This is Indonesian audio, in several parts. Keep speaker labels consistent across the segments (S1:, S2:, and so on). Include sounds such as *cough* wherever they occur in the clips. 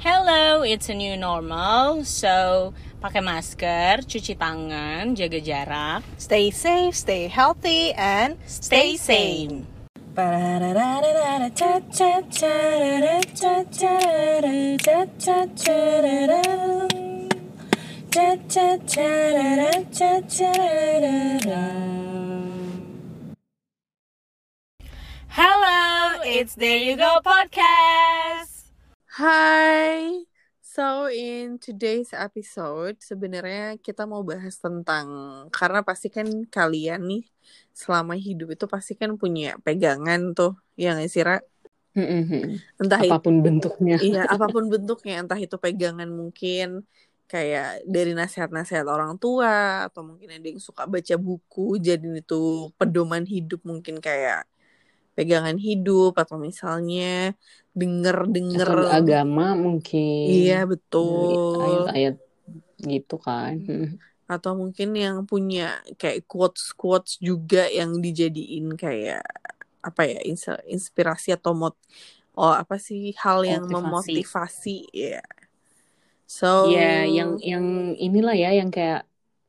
S1: Hello, it's a new normal. So, pakai masker, cuci tangan, jaga jarak,
S2: Stay safe, stay healthy, and
S1: stay sane. Hello, it's There You Go podcast.
S2: Hai. So in today's episode sebenarnya kita mau bahas tentang karena pasti kan kalian nih selama hidup itu pasti kan punya pegangan tuh yang sih Ra? Entah itu
S3: apa pun bentuknya
S2: iya apa pun bentuknya entah itu pegangan mungkin kayak dari nasihat-nasihat orang tua atau mungkin ada yang suka baca buku jadi itu pedoman hidup mungkin kayak pegangan hidup atau misalnya denger-denger
S3: atau agama mungkin.
S2: Iya
S3: dari
S2: betul.
S3: ayat-ayat gitu kan. *laughs*
S2: Atau mungkin yang punya kayak quotes quotes juga yang dijadiin kayak apa ya ins- inspirasi atau mot oh apa sih hal yang
S3: Motivasi.
S2: memotivasi ya. So
S3: ya yang yang inilah ya yang kayak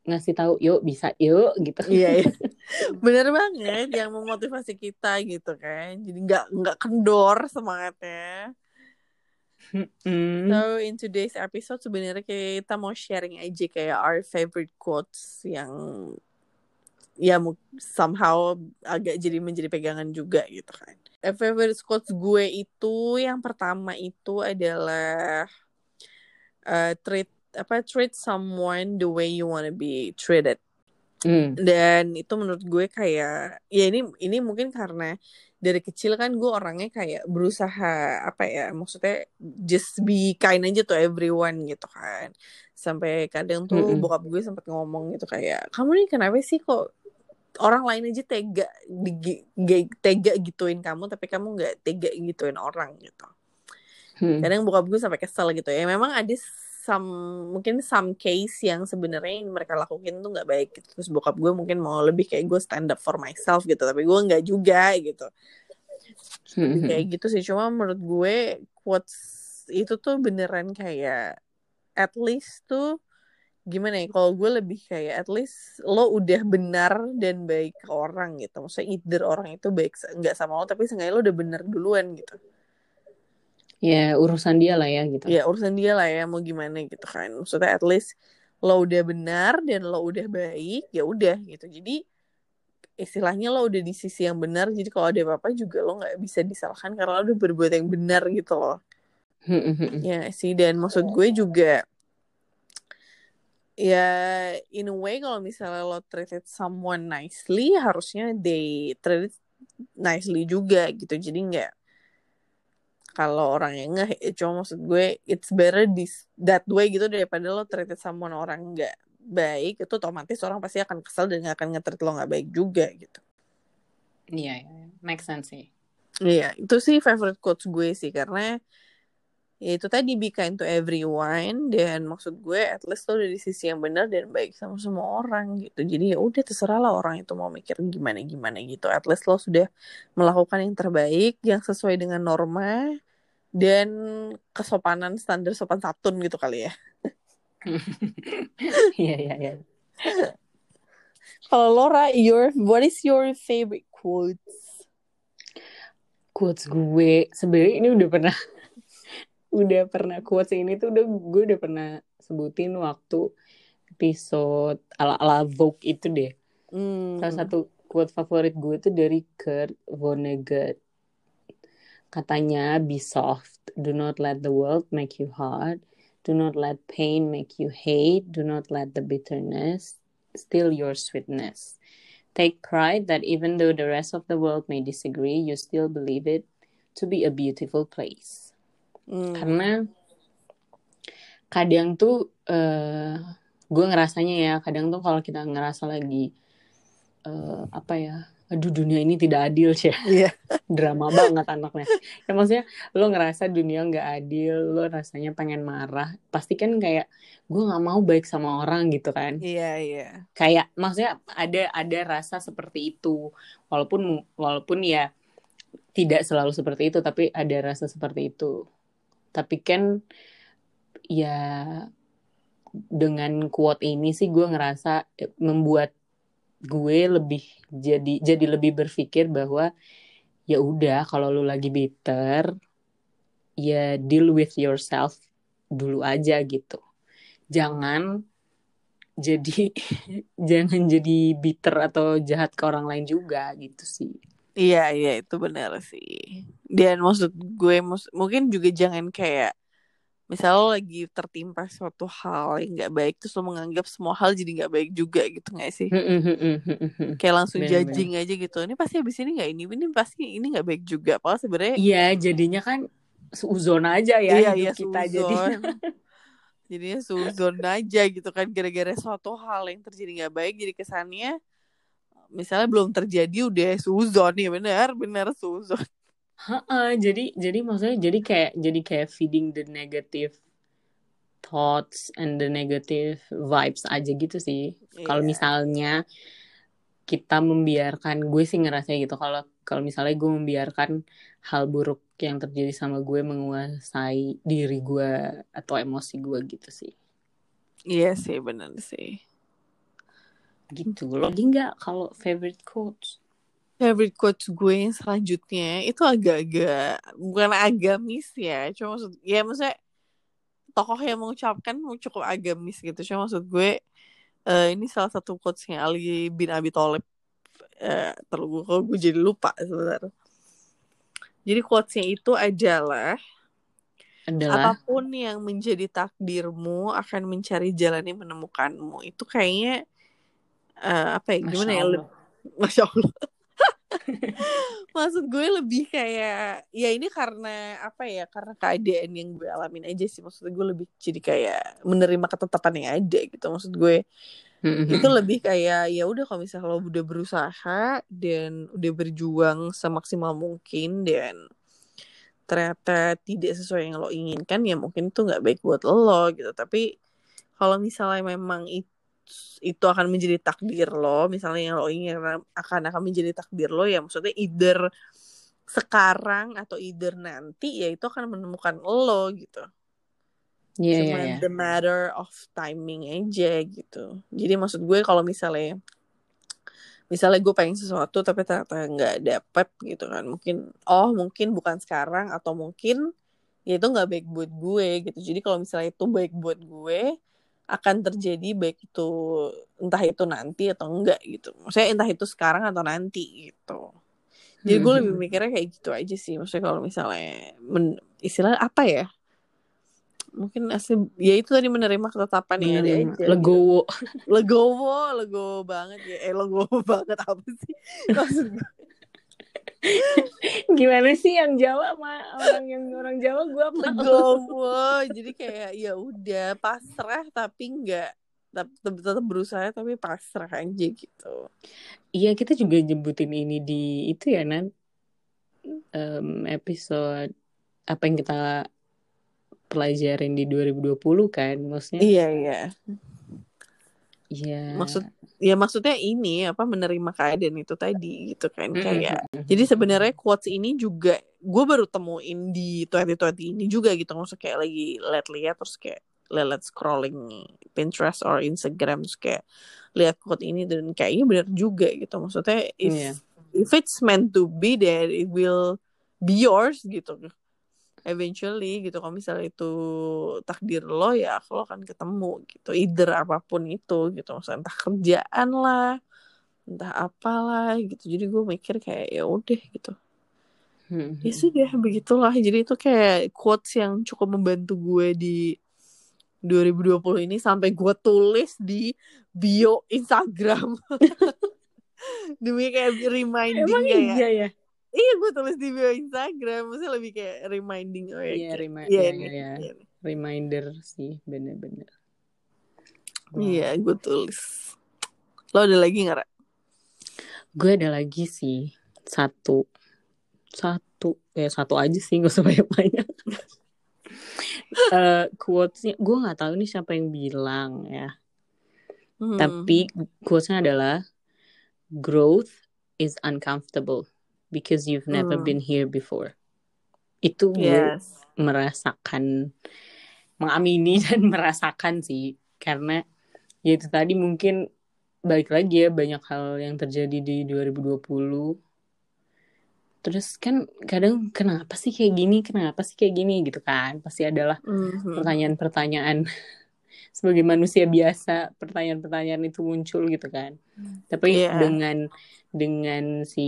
S3: ngasih tahu yuk bisa yuk gitu.
S2: Iya iya. *laughs* bener banget yang memotivasi kita gitu kan jadi nggak nggak kendor semangatnya so in today's episode sebenarnya kita mau sharing aja kayak our favorite quotes yang ya somehow agak jadi menjadi pegangan juga gitu kan. Favorite quotes gue itu yang pertama itu adalah eh, treat apa treat someone the way you wanna be treated.
S3: Hmm.
S2: Dan itu menurut gue kayak ya ini ini mungkin karena dari kecil kan gue orangnya kayak berusaha apa ya maksudnya just be kind aja to everyone gitu kan. Sampai kadang tuh
S3: Mm-mm.
S2: bokap gue sempat ngomong gitu kayak kamu nih kenapa sih kok orang lain aja tega di, tega gituin kamu tapi kamu nggak tega gituin orang gitu
S3: Hmm.
S2: kadang bokap gue sampai kesel gitu ya memang ada some mungkin some case yang sebenarnya yang mereka lakuin tuh nggak baik gitu. Terus bokap gue mungkin mau lebih kayak gue stand up for myself gitu tapi gue nggak juga gitu.
S3: Hmm.
S2: kayak gitu sih cuma menurut gue quotes itu tuh beneran kayak at least tuh gimana ya kalau gue lebih kayak at least lo udah benar dan baik ke orang gitu. Maksudnya either orang itu baik nggak sama lo tapi seenggaknya lo udah benar duluan gitu
S3: ya urusan dia lah ya gitu.
S2: Ya urusan dia lah ya mau gimana gitu kan. Maksudnya at least lo udah benar dan lo udah baik ya udah gitu. Jadi istilahnya lo udah di sisi yang benar jadi kalau ada apa-apa juga lo nggak bisa disalahkan karena lo udah berbuat yang benar gitu loh.
S3: Hmm, hmm, hmm.
S2: ya sih dan maksud gue juga ya in a way kalau misalnya lo treated someone nicely harusnya they treat nicely juga gitu. Jadi nggak kalau orang yang nggak eh, cuma maksud gue it's better this that way gitu daripada lo treated someone orang nggak baik itu otomatis orang pasti akan kesel dan akan nge-treat lo nggak baik juga gitu.
S3: Iya iya. Make sense sih.
S2: Iya, itu sih favorite quotes gue sih karena ya itu tadi be kind to everyone dan maksud gue at least lo dari sisi yang benar dan baik sama semua orang gitu. Jadi ya udah terserah lah orang itu mau mikir gimana gimana gitu. At least lo sudah melakukan yang terbaik yang sesuai dengan norma dan kesopanan standar sopan santun gitu kali ya. *laughs*
S3: iya iya iya
S2: Kalau Laura, your what is your favorite quotes?
S3: quotes gue sebenarnya ini udah pernah udah pernah quotes ini tuh udah gue udah pernah sebutin waktu episode ala ala Vogue itu deh
S2: Hmm.
S3: salah satu quote favorit gue tuh dari Kurt Vonnegut katanya be soft do not let the world make you hard do not let pain make you hate do not let the bitterness steal your sweetness Take pride that even though the rest of the world may disagree, you still believe it to be a beautiful place.
S2: Hmm.
S3: Karena kadang tuh eh gue ngerasanya ya, kadang tuh kalau kita ngerasa lagi eh apa ya, aduh dunia ini tidak adil sih, *laughs*
S2: Iya.
S3: drama banget anaknya. Ya maksudnya lo ngerasa dunia nggak adil, lo rasanya pengen marah, pasti kan kayak gue nggak mau baik sama orang gitu kan
S2: Iya, iya.
S3: kayak maksudnya ada ada rasa seperti itu walaupun walaupun ya tidak selalu seperti itu tapi ada rasa seperti itu tapi kan ya dengan quote ini sih gue ngerasa eh, membuat gue lebih jadi jadi lebih berpikir bahwa ya udah kalau lu lagi bitter ya deal with yourself dulu aja gitu. Jangan jadi *laughs* jangan jadi bitter atau jahat ke orang lain juga gitu sih
S2: Iya, iya itu benar sih. Dan maksud gue mus- mungkin juga jangan kayak misalnya lo lagi tertimpa suatu hal yang nggak baik terus lo menganggap semua hal jadi nggak baik juga gitu nggak sih? Kayak langsung
S3: Bener-bener.
S2: judging aja gitu. Ini pasti habis ini nggak ini, ini pasti ini nggak baik juga. Padahal sebenarnya
S3: Iya, jadinya kan suzon aja ya
S2: iya iya
S3: kita jadi. *laughs*
S2: Jadinya suzon aja gitu kan gara-gara suatu hal yang terjadi nggak baik jadi kesannya misalnya belum terjadi udah suzon ya benar benar suzon.
S3: Heeh, jadi jadi maksudnya jadi kayak jadi kayak feeding the negative thoughts and the negative vibes aja gitu sih. Kalau
S2: Iya.
S3: misalnya kita membiarkan gue sih ngerasa gitu kalau kalau misalnya gue membiarkan hal buruk yang terjadi sama gue menguasai diri gue atau emosi gue gitu sih.
S2: Iya sih benar sih.
S3: Gitu. Lo lagi nggak kalau favorite quotes?
S2: favorite quotes gue yang selanjutnya itu agak-agak bukan agamis ya. Cuma maksud ya maksudnya tokoh yang mengucapkan cukup agamis gitu. Cuma maksud gue eh, ini salah satu quotesnya Ali bin Abi Thalib. Eh terlalu gue, gue jadi lupa sebentar jadi quotesnya itu adalah
S3: Adalah
S2: apa pun yang menjadi takdirmu akan mencari jalan yang menemukanmu. Itu kayaknya eh, apa ya gimana
S3: Masya
S2: ya
S3: Allah. *laughs*
S2: Masya Allah. *laughs* Maksud gue lebih kayak ya ini karena apa ya karena keadaan yang gue alamin aja sih maksud gue lebih jadi kayak menerima ketetapan yang ada gitu maksud gue itu lebih kayak ya udah kalau misalnya lo udah berusaha dan udah berjuang semaksimal mungkin dan ternyata tidak sesuai yang lo inginkan ya mungkin itu nggak baik buat lo gitu tapi kalau misalnya memang itu itu akan menjadi takdir lo. Misalnya yang lo ingin akan akan menjadi takdir lo ya maksudnya either sekarang atau either nanti ya itu akan menemukan lo gitu.
S3: Iya, iya,
S2: cuma
S3: iya.
S2: the matter of timing aja gitu. Jadi maksud gue kalau misalnya misalnya gue pengen sesuatu tapi ternyata nggak dapet gitu kan. Mungkin oh mungkin bukan sekarang atau mungkin ya itu nggak baik buat gue gitu. Jadi kalau misalnya itu baik buat gue akan terjadi baik itu entah itu nanti atau enggak gitu. Maksudnya entah itu sekarang atau nanti gitu. Jadi gue lebih mikirnya kayak gitu aja sih. Maksudnya kalau misalnya men, istilah apa ya? Mungkin asli ya itu tadi menerima ketetapan yang ada
S3: Hmm,
S2: aja gitu.
S3: legowo.
S2: legowo legowo banget ya. Eh legowo *laughs* banget apa sih? Maksud gue
S3: Gimana sih yang Jawa sama orang yang orang Jawa? Gue
S2: legowo jadi kayak ya udah pasrah tapi enggak tetap, tetap berusaha tapi pasrah aja gitu.
S3: Iya kita juga nyebutin ini di itu ya Nan. Em, episode apa yang kita pelajarin di 2020 kan maksudnya?
S2: Iya iya.
S3: Iya.
S2: Maksud ya maksudnya ini apa menerima keadaan itu tadi gitu kan
S3: Mm-mm.
S2: kayak jadi sebenarnya quotes ini juga gue baru temuin di 2020 ini juga gitu maksudnya kayak lagi liat-liat terus kayak liat scrolling Pinterest or Instagram terus kayak lihat quote ini dan kayaknya benar juga gitu maksudnya if
S3: Iya.
S2: if it's meant to be then it will be yours gitu eventually gitu. Kalau misalnya itu takdir lo ya lo akan ketemu gitu. Either apa pun itu gitu. Maksudnya entah kerjaan lah entah apalah gitu. Jadi gue mikir kayak ya udah gitu.
S3: Hmm.
S2: ya sudah begitulah. Jadi itu kayak quotes yang cukup membantu gue di 2020 ini sampai gue tulis di bio Instagram. *laughs* Demi kayak reminding
S3: Emang
S2: kayak
S3: iya ya?
S2: Iya gue tulis di bio Instagram maksudnya lebih kayak reminding oh ya
S3: Iya,
S2: kayak-
S3: remi-
S2: ini,
S3: iya, iya.
S2: iya.
S3: Reminder sih, bener-bener. Wow.
S2: Iya, gue tulis. Lo ada lagi nggak?
S3: Gue ada lagi sih satu, satu, ya satu aja sih gak usah banyak-banyak. *laughs* Eh, quotesnya gue nggak tahu nih siapa yang bilang ya.
S2: Hmm.
S3: Tapi quotesnya adalah growth is uncomfortable because you've never
S2: Hmm.
S3: been here before. Itu gue
S2: yes.
S3: merasakan mengamini *laughs* dan merasakan sih karena ya itu tadi mungkin balik lagi ya banyak hal yang terjadi di 2020 terus kan kadang kenapa sih kayak gini kenapa sih kayak gini gitu kan pasti adalah
S2: Mhm.
S3: pertanyaan-pertanyaan *laughs* sebagai manusia biasa pertanyaan-pertanyaan itu muncul gitu kan tapi
S2: Iya.
S3: dengan dengan si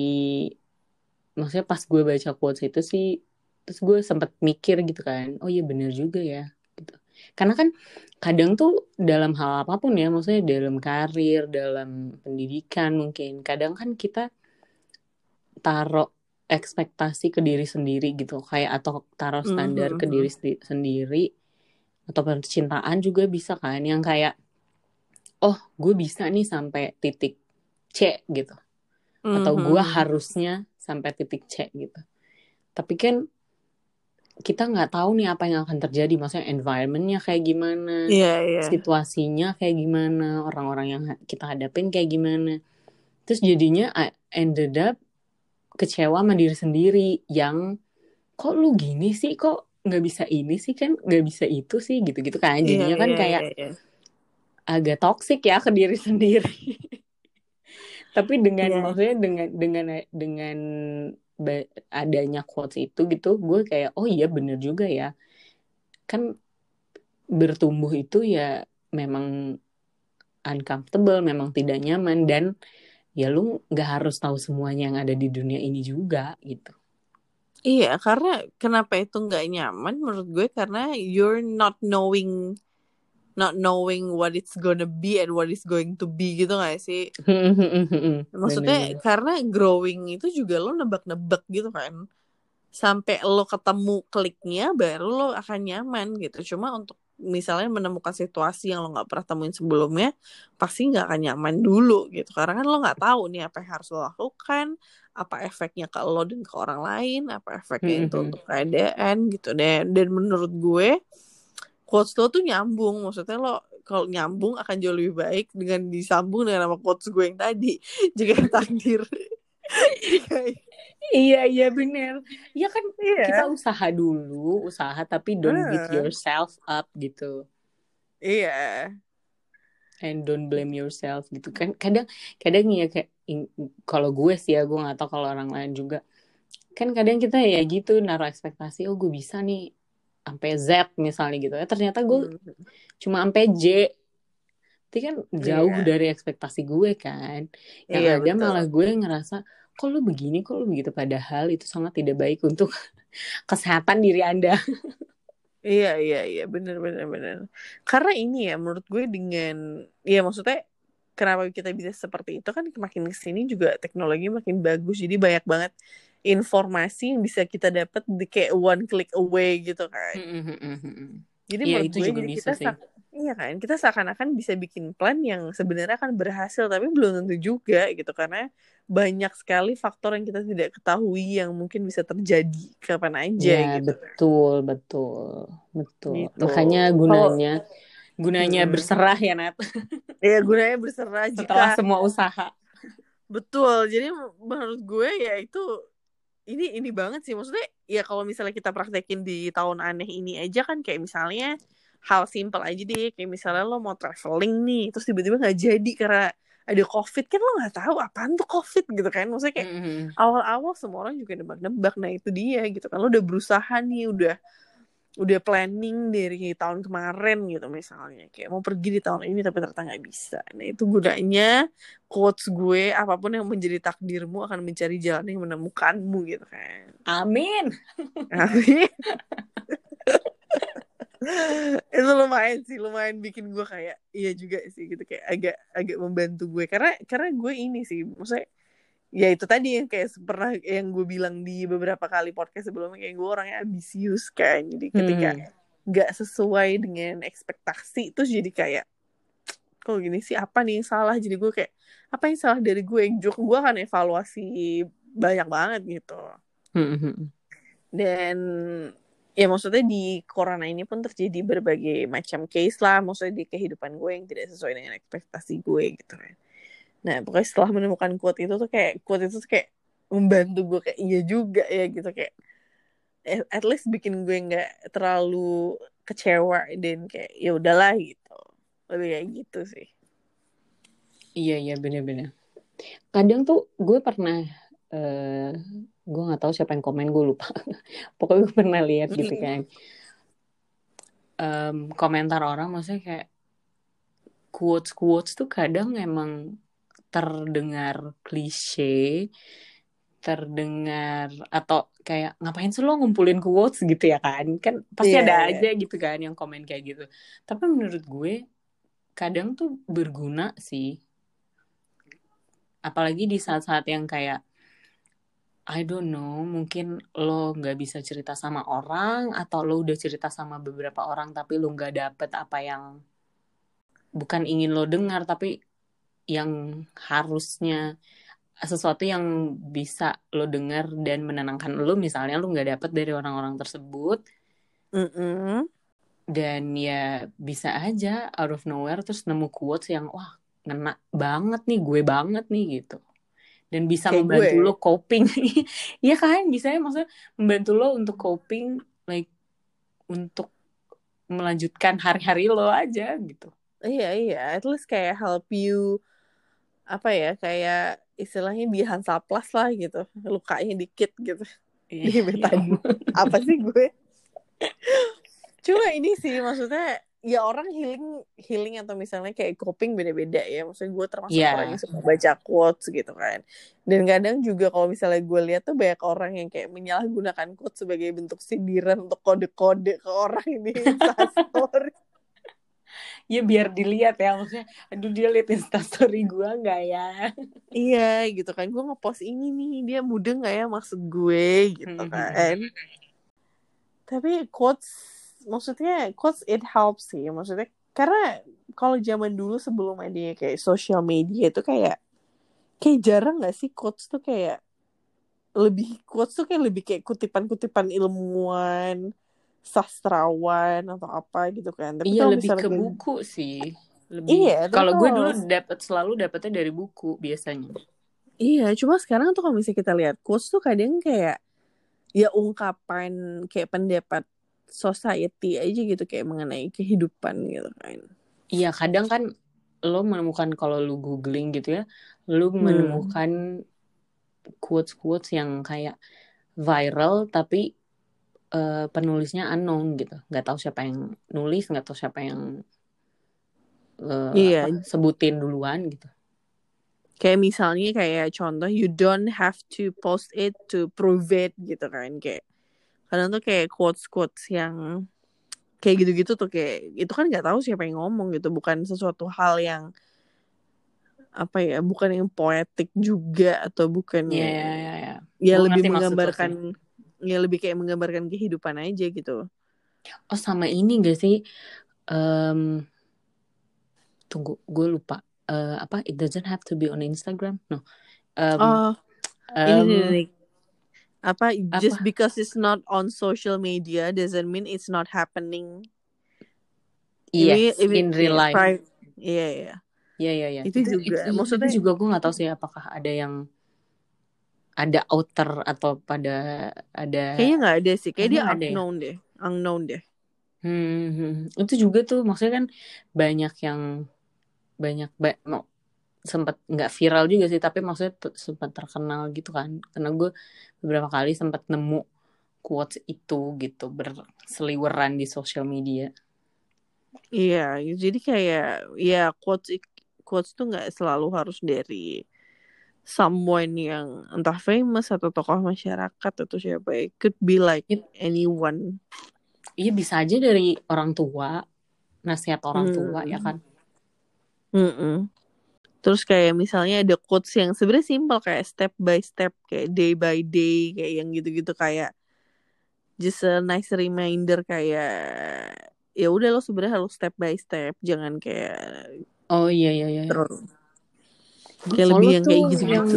S3: maksudnya pas gue baca quotes itu sih terus gue sempat mikir gitu kan oh iya bener juga ya gitu karena kan kadang tuh dalam hal apa pun ya maksudnya dalam karir dalam pendidikan mungkin kadang kan kita taruh ekspektasi ke diri sendiri gitu kayak atau taruh standar ke
S2: Mhm.
S3: diri sendi- sendiri atau percintaan juga bisa kan yang kayak oh gue bisa nih sampai titik C gitu atau gue
S2: Mhm.
S3: harusnya sampai titik C gitu. Tapi kan kita nggak tahu nih apa yang akan terjadi. Maksudnya environmentnya kayak gimana
S2: Iya, iya.
S3: situasinya kayak gimana orang-orang yang kita hadapin kayak gimana. Terus jadinya I ended up kecewa sama diri sendiri yang kok lu gini sih? Kok nggak bisa ini sih? Kan nggak bisa itu sih? Gitu-gitu kan.
S2: Iya,
S3: jadinya kan
S2: iya,
S3: kayak
S2: iya, iya.
S3: agak toksik ya ke diri *laughs* sendiri tapi dengan
S2: Iya.
S3: maksudnya dengan dengan dengan adanya quotes itu gitu gue kayak oh iya bener juga ya. Kan bertumbuh itu ya memang uncomfortable memang tidak nyaman dan ya lu nggak harus tahu semuanya yang ada di dunia ini juga gitu.
S2: Iya, karena kenapa itu nggak nyaman menurut gue? Karena you're not knowing not knowing what it's gonna be and what it's going to be gitu gak sih? *laughs* Maksudnya karena growing itu juga lo nebak-nebak gitu kan. Sampai lo ketemu kliknya baru lo akan nyaman gitu. Cuma untuk misalnya menemukan situasi yang lo nggak pernah temuin sebelumnya pasti nggak akan nyaman dulu gitu. Karena kan lo nggak tahu nih apa yang harus lo lakukan, apa efeknya ke lo dan ke orang lain, apa efeknya itu
S3: Mhm.
S2: untuk keadaan gitu. Dan dan menurut gue quotes lo tuh nyambung. Maksudnya lo kalau nyambung akan jauh lebih baik dengan disambung dengan nama quotes gue yang tadi. *laughs* Jika takdir. *laughs*
S3: Iya iya bener ya kan
S2: Iya.
S3: kita usaha dulu usaha tapi don't beat
S2: Ah.
S3: yourself up gitu
S2: Iya.
S3: and don't blame yourself gitu kan kadang kadang ya kayak kalau gue sih ya gue nggak tahu kalau orang lain juga kan kadang kita ya gitu naruh ekspektasi oh gue bisa nih sampai Z misalnya gitu ya. Ternyata gue
S2: Hmm.
S3: cuma sampai J. Itu kan jauh
S2: Iya.
S3: dari ekspektasi gue kan. Yang
S2: Iya,
S3: ada
S2: betul.
S3: malah gue ngerasa kok lu begini? Kok lu begitu? Padahal itu sangat tidak baik untuk *laughs* kesehatan diri anda.
S2: Iya, iya, iya, bener, bener, bener. Karena ini ya, menurut gue dengan, ya maksudnya, kenapa kita bisa seperti itu? Kan makin ke sini juga teknologi makin bagus, jadi banyak banget informasi yang bisa kita dapat di kayak one click away gitu kan. Jadi
S3: Iya,
S2: menurut
S3: itu
S2: gue
S3: juga
S2: jadi
S3: bisa
S2: kita
S3: sih.
S2: iya kan, kita seakan-akan bisa bikin plan yang sebenarnya akan berhasil, tapi belum tentu juga gitu karena banyak sekali faktor yang kita tidak ketahui yang mungkin bisa terjadi kapan aja
S3: Ya
S2: gitu.
S3: betul betul betul
S2: Gitu.
S3: makanya gunanya gunanya
S2: Hmm.
S3: berserah ya Nat
S2: Ya gunanya berserah
S3: setelah
S2: jika
S3: semua usaha
S2: betul. Jadi menurut gue ya itu ini ini banget sih. Maksudnya ya kalau misalnya kita praktekin di tahun aneh ini aja kan kayak misalnya hal simpel aja deh. Kayak misalnya lo mau traveling nih terus tiba-tiba nggak jadi karena ada covid. Kan lo nggak tahu apaan tuh covid gitu kan. Maksudnya kayak
S3: Mm-mm.
S2: awal-awal semua orang juga nebak-nebak nah itu dia gitu kan. Lo udah berusaha nih udah udah planning dari tahun kemarin gitu misalnya. Kayak mau pergi di tahun ini tapi ternyata nggak bisa. Nah itu gunanya quotes gue apa pun yang menjadi takdirmu akan mencari jalan yang menemukanmu gitu kan.
S3: Amin.
S2: Amin. *laughs* itu lumayan sih lumayan bikin gue kayak iya juga sih gitu. Kayak agak agak membantu gue. Karena karena gue ini sih maksudnya ya itu tadi yang kayak pernah yang gue bilang di beberapa kali podcast sebelumnya kayak gue orangnya ambisius kan. Jadi ketika
S3: Hmm.
S2: nggak sesuai dengan ekspektasi terus jadi kayak kok gini sih? Apa nih yang salah? Jadi gue kayak apa yang salah dari gue? Yang juga gue akan evaluasi banyak banget gitu.
S3: Mm-mm.
S2: dan ya maksudnya di corona ini pun terjadi berbagai macam case lah. Maksudnya di kehidupan gue yang tidak sesuai dengan ekspektasi gue gitu kan nah pokoknya setelah menemukan quote itu tuh kayak quote itu tuh kayak membantu gue kayak iya juga ya gitu kayak at- least bikin gue nggak terlalu kecewa dan kayak ya udahlah gitu lebih kayak gitu sih
S3: Iya iya bener-bener. Kadang tuh gue pernah eh gue nggak tahu siapa yang komen gue lupa. *laughs* Pokoknya gue pernah lihat gitu kan. Em, komentar orang maksudnya kayak quotes quotes tuh kadang emang terdengar klise, terdengar atau kayak ngapain sih lo ngumpulin quotes gitu ya kan? Kan pasti
S2: Iya,
S3: ada
S2: iya.
S3: aja gitu kan yang komen kayak gitu. Tapi menurut gue kadang tuh berguna sih apalagi di saat-saat yang kayak I don't know, mungkin lo nggak bisa cerita sama orang atau lo udah cerita sama beberapa orang tapi lo nggak dapet apa yang bukan ingin lo dengar tapi yang harusnya sesuatu yang bisa lo dengar dan menenangkan lo misalnya lo nggak dapet dari orang-orang tersebut.
S2: Mm-mm.
S3: dan ya bisa aja out of nowhere terus nemu quotes yang wah ngena banget nih gue banget nih gitu. Dan bisa
S2: Kayak
S3: membantu
S2: gue.
S3: lo coping. *laughs* Iya kan? Bisa ya maksudnya membantu lo untuk coping like untuk melanjutkan hari-hari lo aja gitu.
S2: Iya iya, at least kayak help you apa ya kayak istilahnya di Hansaplas lah gitu, lukanya dikit gitu.
S3: Iya,
S2: Di betadine. Apa sih gue? Cuma ini sih maksudnya ya orang healing healing atau misalnya kayak coping beda-beda ya. Maksudnya gue termasuk
S3: Iya.
S2: orang yang suka baca quotes gitu kan. Dan kadang juga kalau misalnya gue lihat tuh banyak orang yang kayak menyalahgunakan quotes sebagai bentuk sindiran untuk kode-kode ke orang di Instastory.
S3: Ya biar dilihat ya maksudnya aduh dia liat instastory gue nggak ya?
S2: Iya gitu kan. Gue ngepost ini nih dia mudeng nggak ya maksud gue? Gitu kan. tapi quotes maksudnya quotes it helps sih. Maksudnya karena kalau zaman dulu sebelum adanya kayak social media itu kayak kayak jarang nggak sih quotes tuh kayak lebih quotes tuh kayak lebih kayak kutipan-kutipan ilmuwan sastrawan atau apa gitu kan tapi
S3: iya lebih ke buku sih lebih
S2: Iya,
S3: kalau gue dulu dapat selalu dapetnya dari buku biasanya
S2: Iya, cuma sekarang tuh kalau misalnya kita lihat quotes tuh kadang kayak ya ungkapan kayak pendapat society aja gitu kayak mengenai kehidupan gitu kan.
S3: Iya kadang kan lo menemukan kalau lo googling gitu ya, lo
S2: Hmm.
S3: menemukan quotes-quotes yang kayak viral tapi eh, penulisnya unknown gitu, nggak tahu siapa yang nulis, nggak tahu siapa yang eh,
S2: Iya.
S3: apa, sebutin duluan gitu.
S2: Kayak misalnya kayak contoh you don't have to post it to prove it gitu kan kayak kadang tuh kayak quotes quotes yang kayak gitu-gitu tuh kayak itu kan nggak tahu siapa yang ngomong gitu bukan sesuatu hal yang apa ya bukan yang poetik juga atau bukan
S3: Iya,
S2: yang
S3: iya, iya, iya.
S2: ya lebih menggambarkan ya lebih kayak menggambarkan kehidupan aja gitu
S3: Oh sama ini gak sih? Em, tunggu, gue lupa. Eh, apa? It doesn't have to be on Instagram. No. Em,
S2: oh ini
S3: em,
S2: nih, nih. apa just
S3: apa?
S2: because it's not on social media doesn't mean it's not happening
S3: yes,
S2: Ini- ini-
S3: in real life.
S2: iya iya
S3: Iya iya iya.
S2: Itu juga,
S3: itu,
S2: maksudnya-
S3: itu juga gue nggak tahu sih apakah ada yang ada outer atau pada ada.
S2: kayaknya nggak ada sih kayak dia
S3: ya.
S2: unknown deh unknown deh
S3: Hmm, hmm. itu juga tuh maksudnya kan banyak yang banyak ba mau sempat nggak viral juga sih tapi maksudnya sempat terkenal gitu kan karena gue beberapa kali sempat nemu quotes itu gitu berseliweran di sosial media.
S2: iya jadi kayak ya quotes quotes tuh nggak selalu harus dari someone yang entah famous atau tokoh masyarakat atau siapa it could be like
S3: It-
S2: anyone
S3: Iya bisa aja dari orang tua nasihat orang
S2: Hmm.
S3: tua ya kan.
S2: Mm-mm. Terus kayak misalnya ada quotes yang sebenarnya simple kayak step by step kayak day by day kayak yang gitu-gitu kayak just a nice reminder kayak ya udah lo sebenarnya harus step by step jangan kayak
S3: Oh iya iya iya.
S2: terus kayak lebih yang kayak gitu-gitu.
S3: yang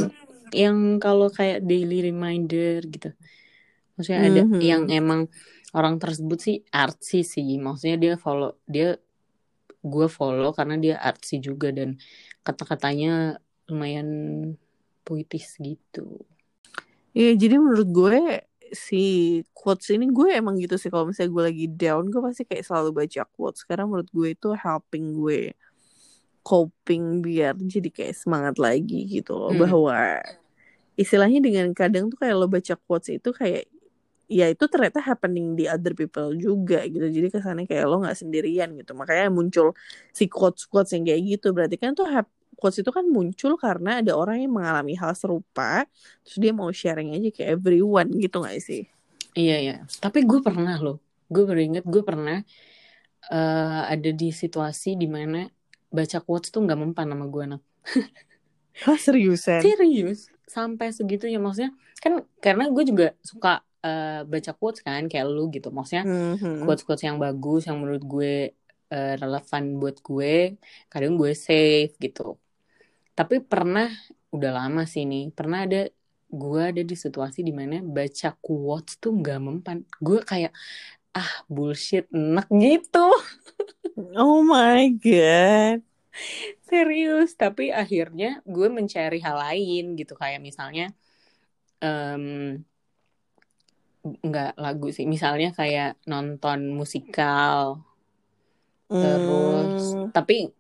S3: yang kalau kayak daily reminder gitu. Maksudnya ada
S2: Mhm.
S3: yang emang orang tersebut sih artsy sih. Maksudnya dia follow dia gue follow karena dia artsy juga dan kata-katanya lumayan puitis gitu.
S2: Iya jadi menurut gue si quotes ini gue emang gitu sih kalau misalnya gue lagi down gue pasti kayak selalu baca quotes karena menurut gue itu helping gue coping biar jadi kayak semangat lagi gitu loh
S3: Hmm.
S2: bahwa istilahnya dengan kadang tuh kayak lo baca quotes itu kayak ya itu ternyata happening di other people juga gitu jadi kesannya kayak lo nggak sendirian gitu makanya muncul si quotes quotes yang kayak gitu berarti kan tuh quotes itu kan muncul karena ada orang yang mengalami hal serupa terus dia mau sharing aja ke everyone gitu gak sih
S3: Iya ya. Tapi gue pernah loh. Gue baru inget gue pernah eh, ada di situasi di mana baca quotes tuh nggak mempan sama gue anak.
S2: Hah seriusan
S3: Serius. Sampai segitunya maksudnya kan karena gue juga suka eh, baca quotes kan kayak lu gitu. Maksudnya
S2: Mhm.
S3: quotes-quotes yang bagus yang menurut gue eh, relevan buat gue kadang gue save gitu tapi pernah udah lama sih nih pernah ada gue ada di situasi di mana baca quotes tuh nggak mempan gue kayak ah bullshit enak gitu.
S2: Oh my god.
S3: Serius tapi akhirnya gue mencari hal lain gitu kayak misalnya em, nggak lagu sih misalnya kayak nonton musikal terus
S2: Hmm.
S3: tapi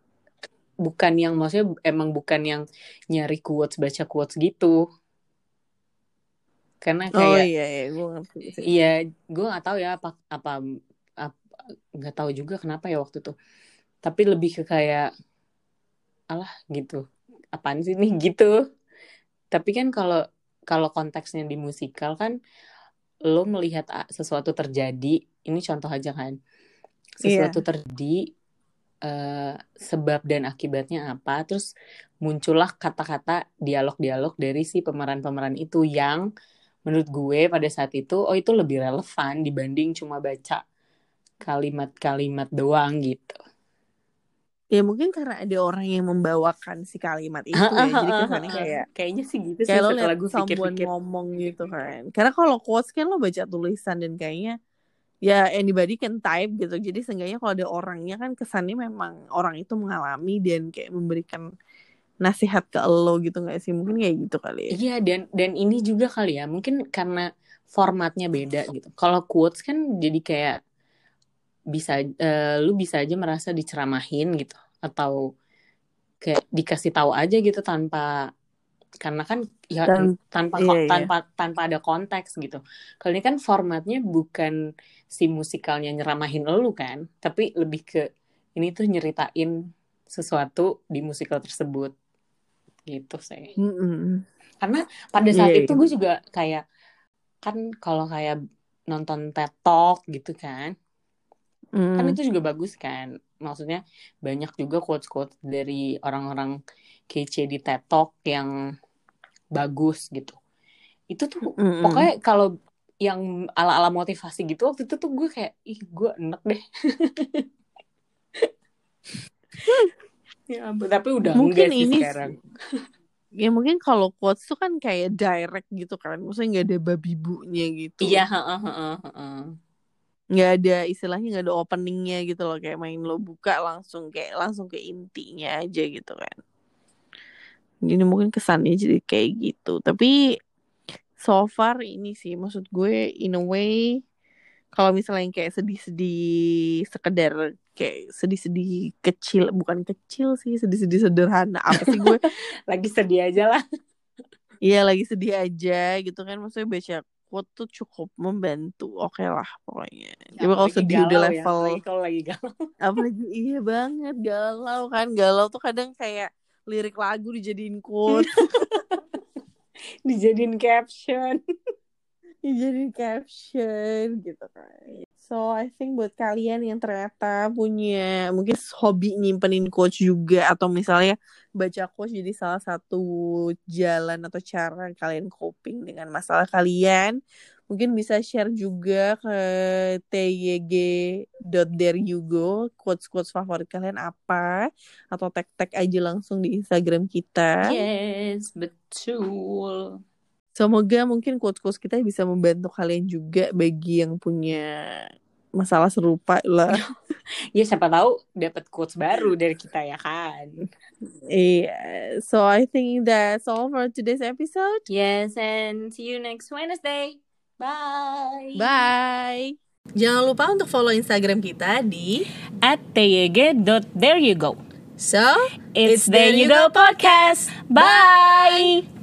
S3: bukan yang maksudnya emang bukan yang nyari quotes baca quotes gitu karena
S2: oh
S3: kayak
S2: iya iya gue ngerti
S3: iya gue nggak tahu ya apa apa ap- nggak tahu juga kenapa ya waktu itu. Tapi lebih ke kayak alah gitu. Apaan sih nih? *laughs* Gitu. Tapi kan kalau kalau konteksnya di musikal kan lo melihat ah, sesuatu terjadi ini contoh aja kan.
S2: Iya.
S3: sesuatu terjadi eh, sebab dan akibatnya apa terus muncullah kata-kata dialog-dialog dari si pemeran-pemeran itu yang menurut gue pada saat itu oh itu lebih relevan dibanding cuma baca kalimat-kalimat doang gitu.
S2: Ya mungkin karena ada orang yang membawakan si kalimat itu ya. Jadi kesannya kayak
S3: kayaknya sih gitu sih
S2: kayak lo liat
S3: gue
S2: someone
S3: pikir-pikir.
S2: ngomong gitu kan. Karena kalau quotes kan lo baca tulisan dan kayaknya ya anybody can type gitu. Jadi seenggaknya kalau ada orangnya kan kesannya memang orang itu mengalami dan kayak memberikan nasihat ke lo gitu nggak sih mungkin kayak gitu kali ya
S3: Iya dan dan ini juga kali ya mungkin karena formatnya beda gitu. Kalau quotes kan jadi kayak bisa eh, lu bisa aja merasa diceramahin gitu atau kayak dikasih tahu aja gitu tanpa karena kan ya
S2: Dan-
S3: tanpa
S2: iya, iya.
S3: tanpa tanpa ada konteks gitu. Kalau ini kan formatnya bukan si musikalnya nyeramahin lu kan, tapi lebih ke ini tuh nyeritain sesuatu di musikal tersebut gitu sih
S2: Mm-mm.
S3: karena pada saat
S2: Iya,
S3: itu
S2: iya.
S3: gue juga kayak kan kalau kayak nonton TED Talk gitu kan kan
S2: Mm.
S3: itu juga bagus kan maksudnya banyak juga quotes quotes dari orang-orang kece di TED Talk yang bagus gitu itu tuh
S2: Mm-mm.
S3: pokoknya kalau yang ala-ala motivasi gitu waktu itu tuh gue kayak ih gue enek deh *laughs* *laughs* ya tapi udah
S2: Mungkin
S3: enggak sih
S2: ini
S3: sekarang.
S2: ya mungkin kalau quotes tuh kan kayak direct gitu kan. Maksudnya nggak ada babi bunya gitu.
S3: Iya heeh heeh heeh.
S2: nggak ada istilahnya nggak ada openingnya gitu loh. Kayak main lo buka langsung kayak langsung ke intinya aja gitu kan. Jadi mungkin kesannya jadi kayak gitu. Tapi so far ini sih maksud gue in a way kalau misalnya yang kayak sedih-sedih sekedar kayak sedih-sedih kecil bukan kecil sih sedih-sedih sederhana. Apa sih gue? *laughs*
S3: Lagi sedih aja lah.
S2: Iya lagi sedih aja gitu kan. Maksudnya baca quote tuh cukup membantu. Oke lah pokoknya. Coba kalau
S3: Apalagi
S2: sedih udah
S3: ya,
S2: level
S3: apalagi kalau lagi galau. *laughs*
S2: Apalagi iya banget galau kan. Galau tuh kadang kayak lirik lagu dijadiin quote. *laughs*
S3: Dijadiin caption
S2: dijadiin caption gitu kan so I think buat kalian yang ternyata punya mungkin hobi nyimpenin quotes juga atau misalnya baca quotes jadi salah satu jalan atau cara kalian coping dengan masalah kalian mungkin bisa share juga ke tyg.dereyougo quotes-quotes favorit kalian apa atau tag-tag aja langsung di Instagram kita.
S3: yes betul
S2: Semoga mungkin quotes-quotes kita bisa membantu kalian juga bagi yang punya masalah serupa lah.
S3: ya siapa tahu dapat quotes baru dari kita ya kan
S2: Iya, so I think that's all for today's episode.
S3: yes and see you next Wednesday Bye.
S2: Bye. Jangan lupa untuk follow Instagram kita di
S3: At tyg.there you go.
S2: So
S3: It's There You Go Podcast. Bye.